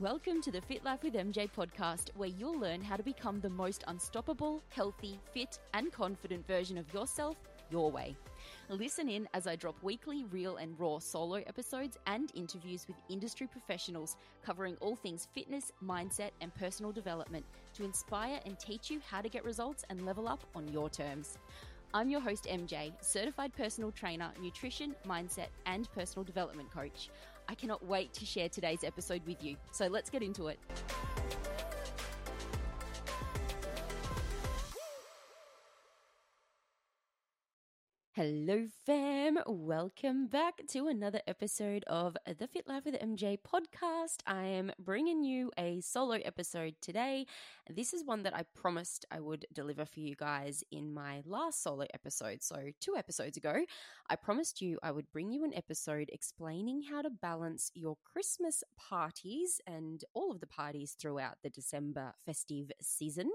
Welcome to the Fit Life with MJ podcast, where you'll learn how to become the most unstoppable, healthy, fit, and confident version of yourself your way. Listen in as I drop weekly, real, and raw solo episodes and interviews with industry professionals covering all things fitness, mindset, and personal development to inspire and teach you how to get results and level up on your terms. I'm your host, MJ, certified personal trainer, nutrition, mindset, and personal development coach. I cannot wait to share today's episode with you. So let's get into it. Hello, fam. Welcome back to another episode of the Fit Life with MJ podcast. I am bringing you a solo episode today. This is one that I promised I would deliver for you guys in my last solo episode. So, two episodes ago, I promised you I would bring you an episode explaining how to balance your Christmas parties and all of the parties throughout the December festive season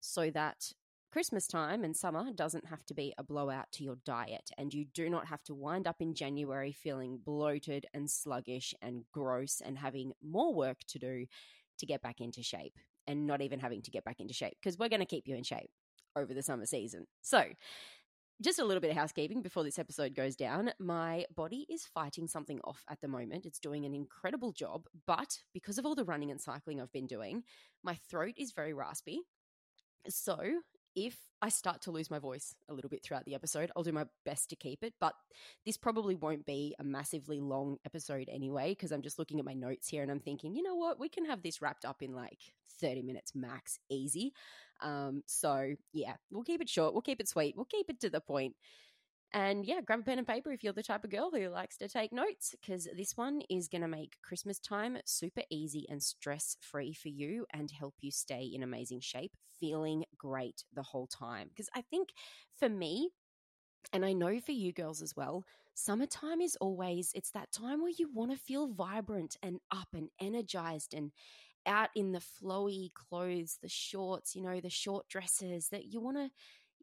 so that Christmas time and summer doesn't have to be a blowout to your diet, and you do not have to wind up in January feeling bloated and sluggish and gross and having more work to do to get back into shape and not even having to get back into shape because we're going to keep you in shape over the summer season. So, just a little bit of housekeeping before this episode goes down. My body is fighting something off at the moment. It's doing an incredible job, but because of all the running and cycling I've been doing, my throat is very raspy. So, if I start to lose my voice a little bit throughout the episode, I'll do my best to keep it. But this probably won't be a massively long episode anyway, because I'm just looking at my notes here and I'm thinking, you know what, we can have this wrapped up in like 30 minutes max, easy. Um, so yeah, we'll keep it short, we'll keep it sweet, we'll keep it to the point. And yeah, grab a pen and paper if you're the type of girl who likes to take notes, because this one is going to make Christmas time super easy and stress free for you and help you stay in amazing shape, feeling great the whole time. Because I think for me, and I know for you girls as well, summertime is always, it's that time where you want to feel vibrant and up and energized and out in the flowy clothes, the shorts, you know, the short dresses that you want to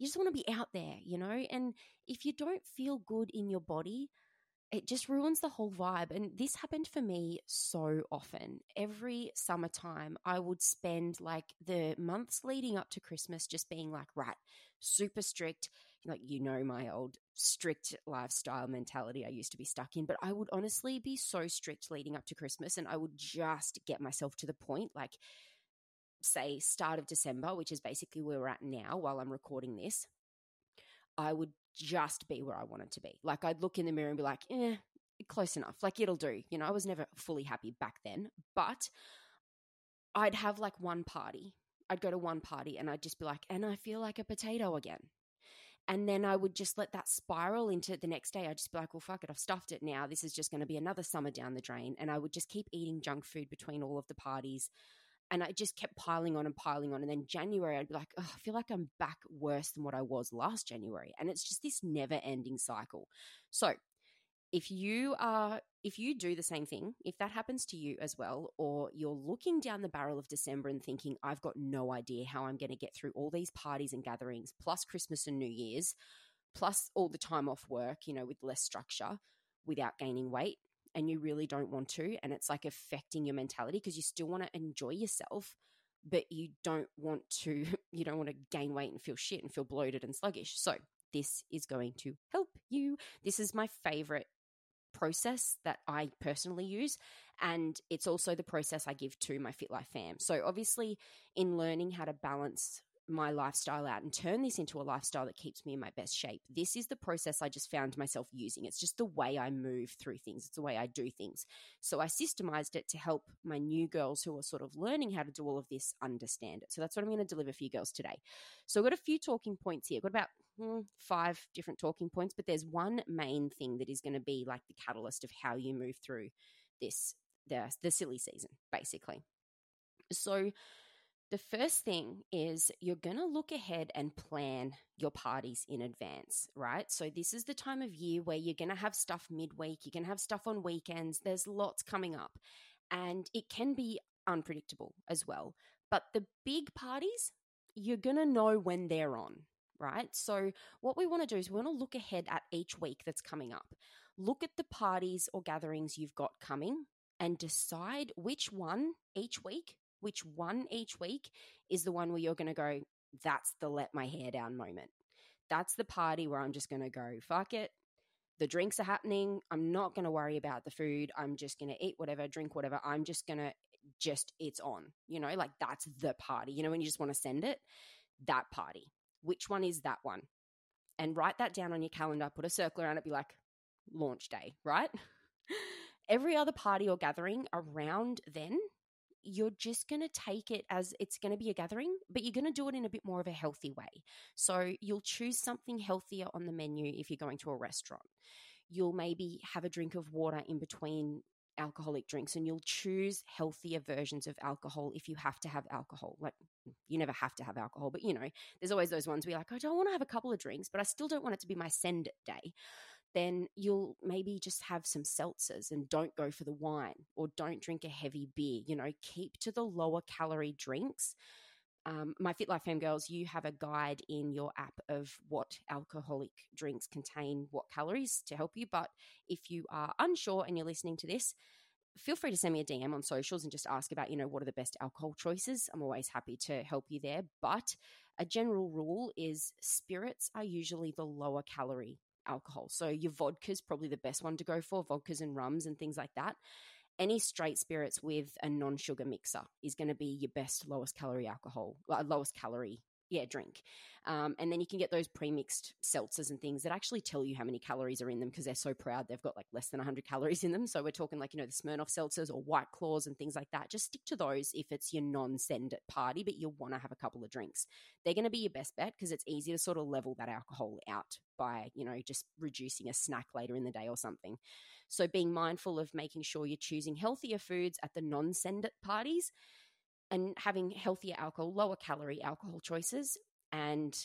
you just want to be out there, you know? And if you don't feel good in your body, it just ruins the whole vibe. And this happened for me so often. Every summertime, I would spend like the months leading up to Christmas just being like, right, super strict. Like, you know, my old strict lifestyle mentality I used to be stuck in. But I would honestly be so strict leading up to Christmas. And I would just get myself to the point like, say start of December, which is basically where we're at now while I'm recording this, I would just be where I wanted to be. Like I'd look in the mirror and be like, eh, close enough. Like it'll do. You know, I was never fully happy back then, but I'd have like one party. I'd go to one party and I'd just be like, and I feel like a potato again. And then I would just let that spiral into the next day. I'd just be like, well, fuck it. I've stuffed it now. This is just going to be another summer down the drain. And I would just keep eating junk food between all of the parties and I just kept piling on and piling on. And then January, I'd be like, oh, I feel like I'm back worse than what I was last January. And it's just this never ending cycle. So if you are, if you do the same thing, if that happens to you as well, or you're looking down the barrel of December and thinking, I've got no idea how I'm going to get through all these parties and gatherings, plus Christmas and New Year's, plus all the time off work, you know, with less structure without gaining weight, and you really don't want to and it's like affecting your mentality because you still want to enjoy yourself but you don't want to you don't want to gain weight and feel shit and feel bloated and sluggish so this is going to help you this is my favorite process that I personally use. And it's also the process I give to my Fit Life fam. So, obviously, in learning how to balance my lifestyle out and turn this into a lifestyle that keeps me in my best shape. This is the process I just found myself using. It's just the way I move through things, it's the way I do things. So I systemized it to help my new girls who are sort of learning how to do all of this understand it. So that's what I'm going to deliver for you girls today. So I've got a few talking points here. I've got about hmm, five different talking points, but there's one main thing that is going to be like the catalyst of how you move through this the the silly season basically. So the first thing is you're going to look ahead and plan your parties in advance, right? So, this is the time of year where you're going to have stuff midweek, you're going to have stuff on weekends, there's lots coming up, and it can be unpredictable as well. But the big parties, you're going to know when they're on, right? So, what we want to do is we want to look ahead at each week that's coming up. Look at the parties or gatherings you've got coming and decide which one each week, which one each week is the one where you're going to go, that's the let my hair down moment. That's the party where I'm just going to go, fuck it. The drinks are happening. I'm not going to worry about the food. I'm just going to eat whatever, drink whatever. I'm just going to just, it's on, you know, like that's the party. You know, when you just want to send it, that party. Which one is that one? And write that down on your calendar, put a circle around it, be like, launch day, right? Every other party or gathering around then you're just going to take it as it's going to be a gathering, but you're going to do it in a bit more of a healthy way. So you'll choose something healthier on the menu if you're going to a restaurant. You'll maybe have a drink of water in between alcoholic drinks and you'll choose healthier versions of alcohol if you have to have alcohol. Like mm, you never have to have alcohol, but you know, there's always those ones where you're like, I don't want to have a couple of drinks, but I still don't want it to be my send day then you'll maybe just have some seltzers and don't go for the wine or don't drink a heavy beer. You know, keep to the lower calorie drinks. Um, my Fit Life Fam girls, you have a guide in your app of what alcoholic drinks contain, what calories to help you. But if you are unsure and you're listening to this, feel free to send me a DM on socials and just ask about, you know, what are the best alcohol choices. I'm always happy to help you there. But a general rule is spirits are usually the lower calorie alcohol. So your vodka is probably the best one to go for, vodkas and rums and things like that. Any straight spirits with a non-sugar mixer is going to be your best lowest calorie alcohol, uh, lowest calorie yeah, drink. Um, and then you can get those pre-mixed seltzers and things that actually tell you how many calories are in them because they're so proud they've got like less than 100 calories in them. So we're talking like, you know, the Smirnoff seltzers or White Claws and things like that. Just stick to those if it's your non-send it party, but you want to have a couple of drinks. They're going to be your best bet because it's easy to sort of level that alcohol out by, you know, just reducing a snack later in the day or something. So being mindful of making sure you're choosing healthier foods at the non-send it parties and having healthier alcohol, lower calorie alcohol choices, and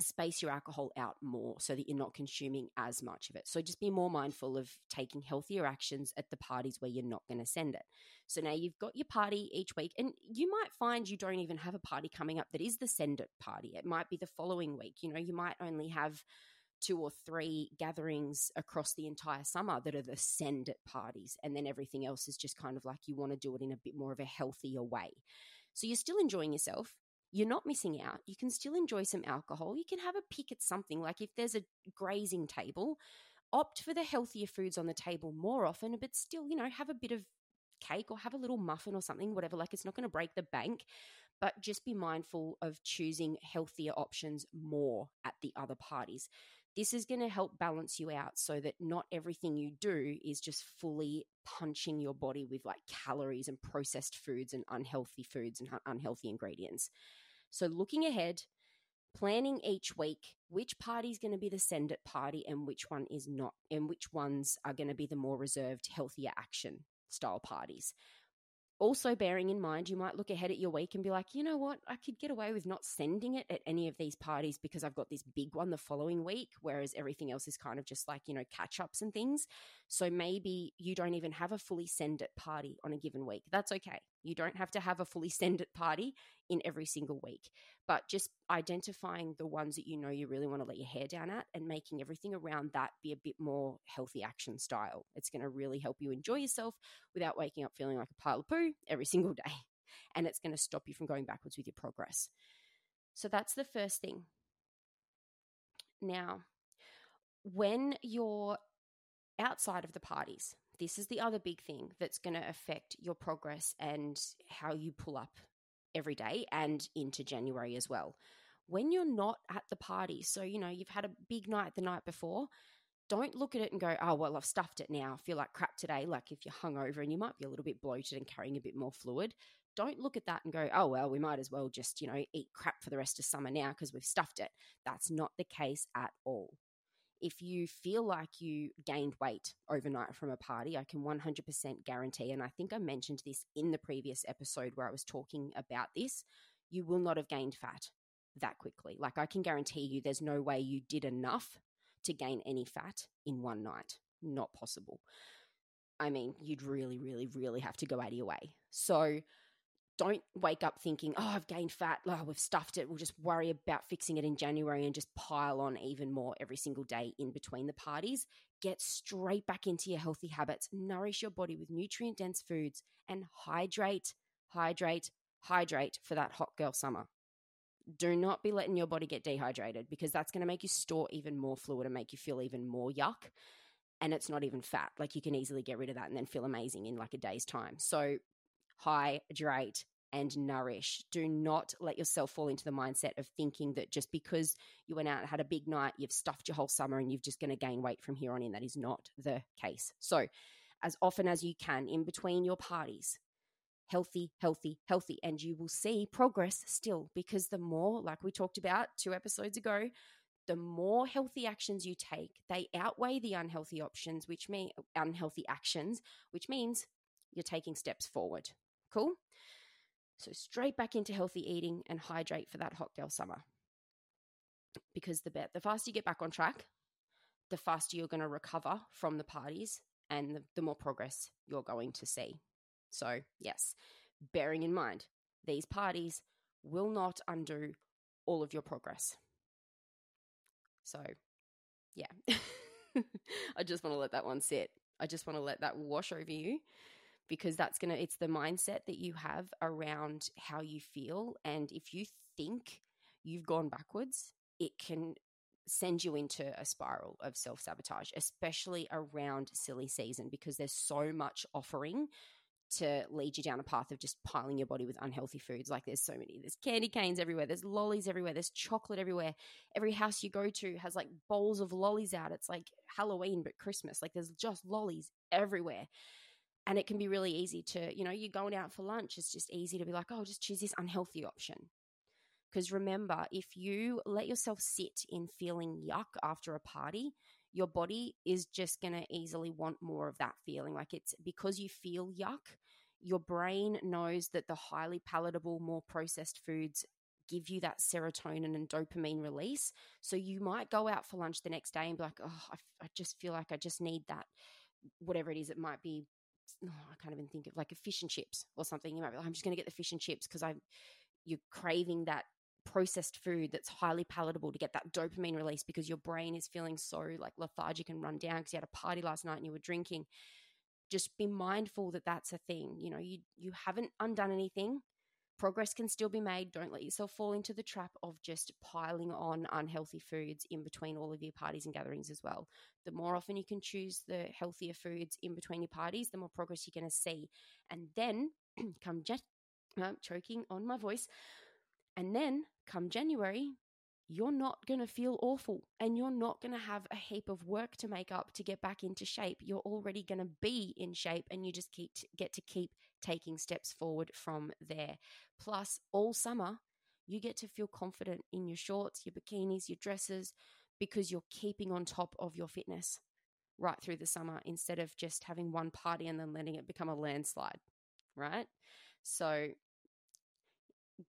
space your alcohol out more so that you're not consuming as much of it. So just be more mindful of taking healthier actions at the parties where you're not going to send it. So now you've got your party each week, and you might find you don't even have a party coming up that is the send it party. It might be the following week. You know, you might only have two or three gatherings across the entire summer that are the send it parties. And then everything else is just kind of like you want to do it in a bit more of a healthier way. So you're still enjoying yourself. You're not missing out. You can still enjoy some alcohol. You can have a pick at something. Like if there's a grazing table, opt for the healthier foods on the table more often, but still, you know, have a bit of cake or have a little muffin or something, whatever. Like it's not going to break the bank, but just be mindful of choosing healthier options more at the other parties. This is going to help balance you out so that not everything you do is just fully punching your body with like calories and processed foods and unhealthy foods and unhealthy ingredients. So, looking ahead, planning each week which party is going to be the send it party and which one is not, and which ones are going to be the more reserved, healthier action style parties also bearing in mind you might look ahead at your week and be like you know what? I could get away with not sending it at any of these parties because i've got this big one the following week whereas everything else is kind of just like you know catch ups and things. So maybe you don't even have a fully send it party on a given week. That's okay you don't have to have a fully send it party in every single week but just identifying the ones that you know you really want to let your hair down at and making everything around that be a bit more healthy action style. It's going to really help you enjoy yourself without waking up feeling like a pile of poo every single day. And it's going to stop you from going backwards with your progress. So that's the first thing. Now, when you're outside of the parties, this is the other big thing that's going to affect your progress and how you pull up every day and into January as well. When you're not at the party, so you know, you've had a big night the night before, don't look at it and go, oh, well, I've stuffed it now. I feel like crap today. Like if you're hungover and you might be a little bit bloated and carrying a bit more fluid, don't look at that and go, oh, well, we might as well just, you know, eat crap for the rest of summer now because we've stuffed it. That's not the case at all if you feel like you gained weight overnight from a party, I can 100% guarantee, and I think I mentioned this in the previous episode where I was talking about this, you will not have gained fat that quickly. Like, I can guarantee you there's no way you did enough to gain any fat in one night. Not possible. I mean, you'd really, really, really have to go out of your way. So, don't wake up thinking, oh, I've gained fat. Oh, we've stuffed it. We'll just worry about fixing it in January and just pile on even more every single day in between the parties. Get straight back into your healthy habits. Nourish your body with nutrient dense foods and hydrate, hydrate, hydrate for that hot girl summer. Do not be letting your body get dehydrated because that's going to make you store even more fluid and make you feel even more yuck. And it's not even fat. Like you can easily get rid of that and then feel amazing in like a day's time. So hydrate, and nourish. Do not let yourself fall into the mindset of thinking that just because you went out and had a big night, you've stuffed your whole summer and you're just going to gain weight from here on in. That is not the case. So, as often as you can in between your parties, healthy, healthy, healthy. And you will see progress still because the more, like we talked about two episodes ago, the more healthy actions you take, they outweigh the unhealthy options, which mean unhealthy actions, which means you're taking steps forward. Cool? So, straight back into healthy eating and hydrate for that hot girl summer. Because the, the faster you get back on track, the faster you're going to recover from the parties and the, the more progress you're going to see. So, yes, bearing in mind, these parties will not undo all of your progress. So, yeah, I just want to let that one sit. I just want to let that wash over you because that's going to, it's the mindset that you have around how you feel. And if you think you've gone backwards, it can send you into a spiral of self sabotage, especially around silly season, because there's so much offering to lead you down a path of just piling your body with unhealthy foods. Like there's so many. There's candy canes everywhere. There's lollies everywhere. There's chocolate everywhere. Every house you go to has like bowls of lollies out. It's like Halloween but Christmas. Like there's just lollies everywhere and it can be really easy to you know you're going out for lunch it's just easy to be like oh just choose this unhealthy option. Because remember if you let yourself sit in feeling yuck after a party your body is just going to easily want more of that feeling. Like it's because you feel yuck your brain knows that the highly palatable more processed foods give you that serotonin and dopamine release. So you might go out for lunch the next day and be like oh I, I just feel like i just need that whatever it is it might be oh, I can't even think of like a fish and chips or something. You might be like, I'm just going to get the fish and chips because I'm you're craving that processed food that's highly palatable to get that dopamine release because your brain is feeling so like lethargic and run down because you had a party last night and you were drinking. Just be mindful that that's a thing. You know, you you haven't undone anything progress can still be made. Don't let yourself fall into the trap of just piling on unhealthy foods in between all of your parties and gatherings as well. The more often you can choose the healthier foods in between your parties, the more progress you're going to see. And then come Jan- uh, choking on my voice. And then come January, you're not going to feel awful and you're not going to have a heap of work to make up to get back into shape. You're already going to be in shape and you just keep get to keep taking steps forward from there. Plus, all summer, you get to feel confident in your shorts, your bikinis, your dresses because you're keeping on top of your fitness right through the summer instead of just having one party and then letting it become a landslide, right? So,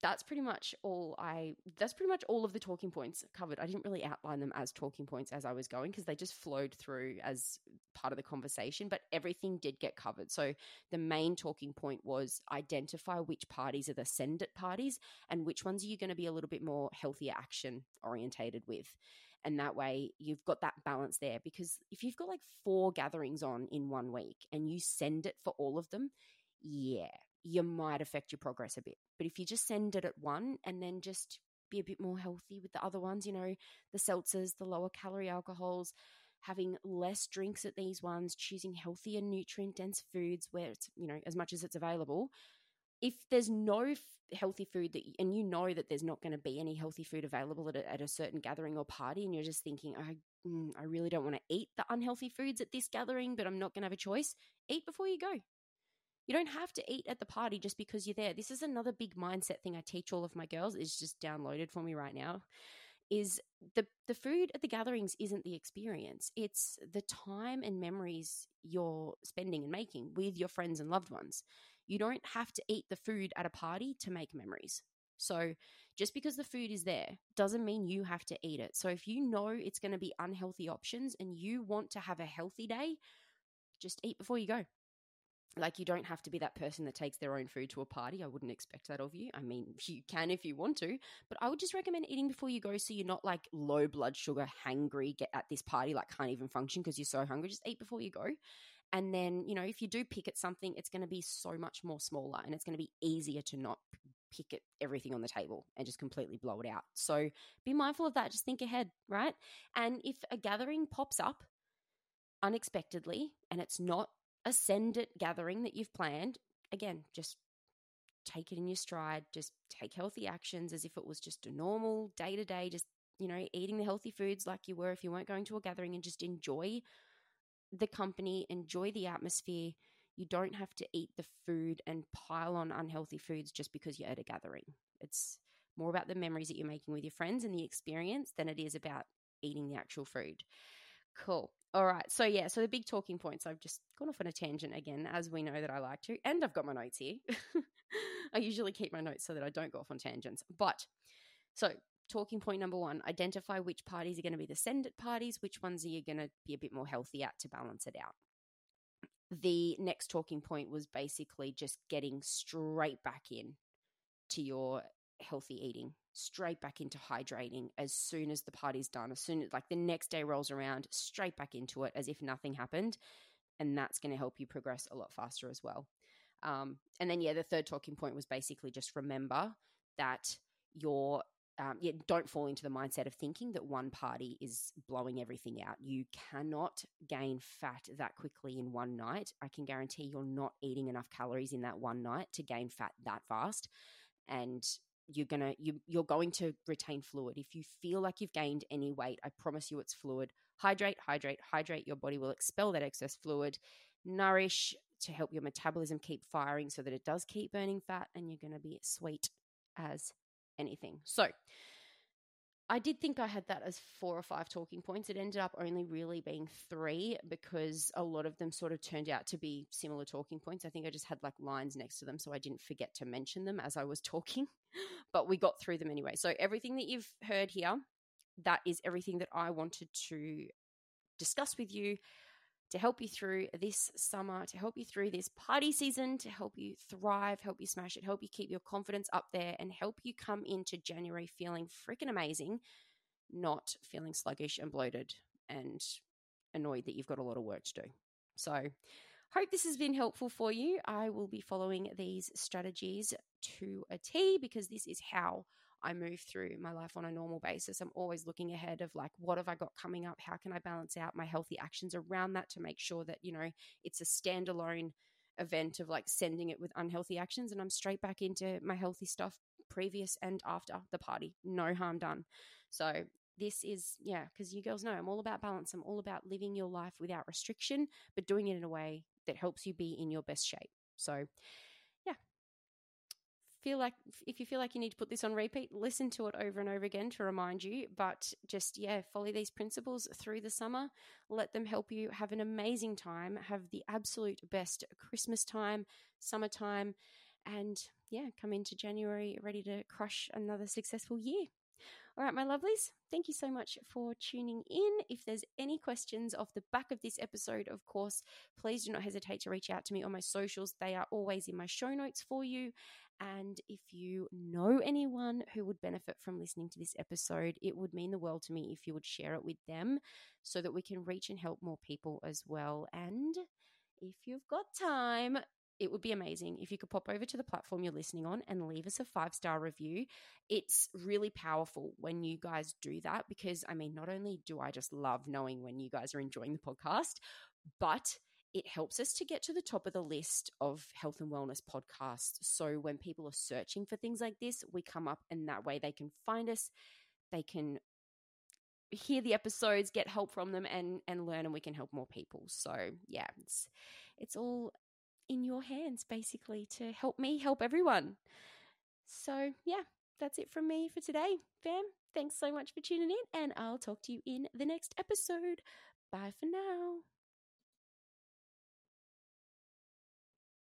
that's pretty much all I that's pretty much all of the talking points covered. I didn't really outline them as talking points as I was going because they just flowed through as part of the conversation, but everything did get covered. So the main talking point was identify which parties are the send it parties and which ones are you going to be a little bit more healthier action orientated with. And that way you've got that balance there because if you've got like four gatherings on in one week and you send it for all of them, yeah, you might affect your progress a bit. But if you just send it at one and then just be a bit more healthy with the other ones, you know, the seltzers, the lower calorie alcohols, having less drinks at these ones, choosing healthier nutrient dense foods where it's, you know, as much as it's available. If there's no f- healthy food that, and you know that there's not going to be any healthy food available at a, at a certain gathering or party, and you're just thinking, I, mm, I really don't want to eat the unhealthy foods at this gathering, but I'm not going to have a choice, eat before you go. You don't have to eat at the party just because you're there. This is another big mindset thing I teach all of my girls. Is just downloaded for me right now. Is the the food at the gatherings isn't the experience. It's the time and memories you're spending and making with your friends and loved ones. You don't have to eat the food at a party to make memories. So, just because the food is there doesn't mean you have to eat it. So, if you know it's going to be unhealthy options and you want to have a healthy day, just eat before you go like you don't have to be that person that takes their own food to a party. I wouldn't expect that of you. I mean, you can if you want to, but I would just recommend eating before you go so you're not like low blood sugar, hangry, get at this party, like can't even function because you're so hungry. Just eat before you go. And then, you know, if you do pick at something, it's going to be so much more smaller and it's going to be easier to not pick at everything on the table and just completely blow it out. So be mindful of that. Just think ahead, right? And if a gathering pops up unexpectedly and it's not a send it gathering that you've planned, again, just take it in your stride. Just take healthy actions as if it was just a normal day to day, just, you know, eating the healthy foods like you were if you weren't going to a gathering and just enjoy the company, enjoy the atmosphere. You don't have to eat the food and pile on unhealthy foods just because you're at a gathering. It's more about the memories that you're making with your friends and the experience than it is about eating the actual food. Cool. All right. So, yeah, so the big talking points, I've just gone off on a tangent again, as we know that I like to. And I've got my notes here. I usually keep my notes so that I don't go off on tangents. But so, talking point number one identify which parties are going to be the send it parties, which ones are you going to be a bit more healthy at to balance it out. The next talking point was basically just getting straight back in to your healthy eating, straight back into hydrating as soon as the party's done, as soon as like the next day rolls around, straight back into it as if nothing happened. And that's going to help you progress a lot faster as well. Um, and then, yeah, the third talking point was basically just remember that your um, yeah, don't fall into the mindset of thinking that one party is blowing everything out. You cannot gain fat that quickly in one night. I can guarantee you're not eating enough calories in that one night to gain fat that fast. And you're gonna you you're going to retain fluid. If you feel like you've gained any weight, I promise you it's fluid. Hydrate, hydrate, hydrate. Your body will expel that excess fluid. Nourish to help your metabolism keep firing so that it does keep burning fat, and you're gonna be sweet as anything. So I did think I had that as four or five talking points. It ended up only really being three because a lot of them sort of turned out to be similar talking points. I think I just had like lines next to them, so I didn't forget to mention them as I was talking, but we got through them anyway. So everything that you've heard here, that is everything that I wanted to discuss with you to help you through this summer, to help you through this party season, to help you thrive, help you smash it, help you keep your confidence up there, and help you come into January feeling freaking amazing, not feeling sluggish and bloated and annoyed that you've got a lot of work to do. So, hope this has been helpful for you. I will be following these strategies to a T because this is how I move through my life on a normal basis. I'm always looking ahead of like, what have I got coming up? How can I balance out my healthy actions around that to make sure that, you know, it's a standalone event of like sending it with unhealthy actions and I'm straight back into my healthy stuff previous and after the party. No harm done. So this is yeah because you girls know i'm all about balance i'm all about living your life without restriction but doing it in a way that helps you be in your best shape so yeah. feel like if you feel like you need to put this on repeat, listen to it over and over again to remind you. But just, yeah, follow these principles through the summer. Let them help you have an amazing time, have the absolute best Christmas time, summertime, and yeah, come into January ready to crush another successful year. All right, my lovelies, thank you so much for tuning in. If there's any questions off the back of this episode, of course, please do not hesitate to reach out to me on my socials. They are always in my show notes for you. And if you know anyone who would benefit from listening to this episode, it would mean the world to me if you would share it with them so that we can reach and help more people as well. And if you've got time, it would be amazing if you could pop over to the platform you're listening on and leave us a five star review. It's really powerful when you guys do that because, I mean, not only do I just love knowing when you guys are enjoying the podcast, but it helps us to get to the top of the list of health and wellness podcasts. So when people are searching for things like this, we come up and that way they can find us, they can hear the episodes, get help from them and and learn and we can help more people. So, yeah, it's it's all in your hands basically to help me help everyone. So, yeah, that's it from me for today, fam. Thanks so much for tuning in and I'll talk to you in the next episode. Bye for now.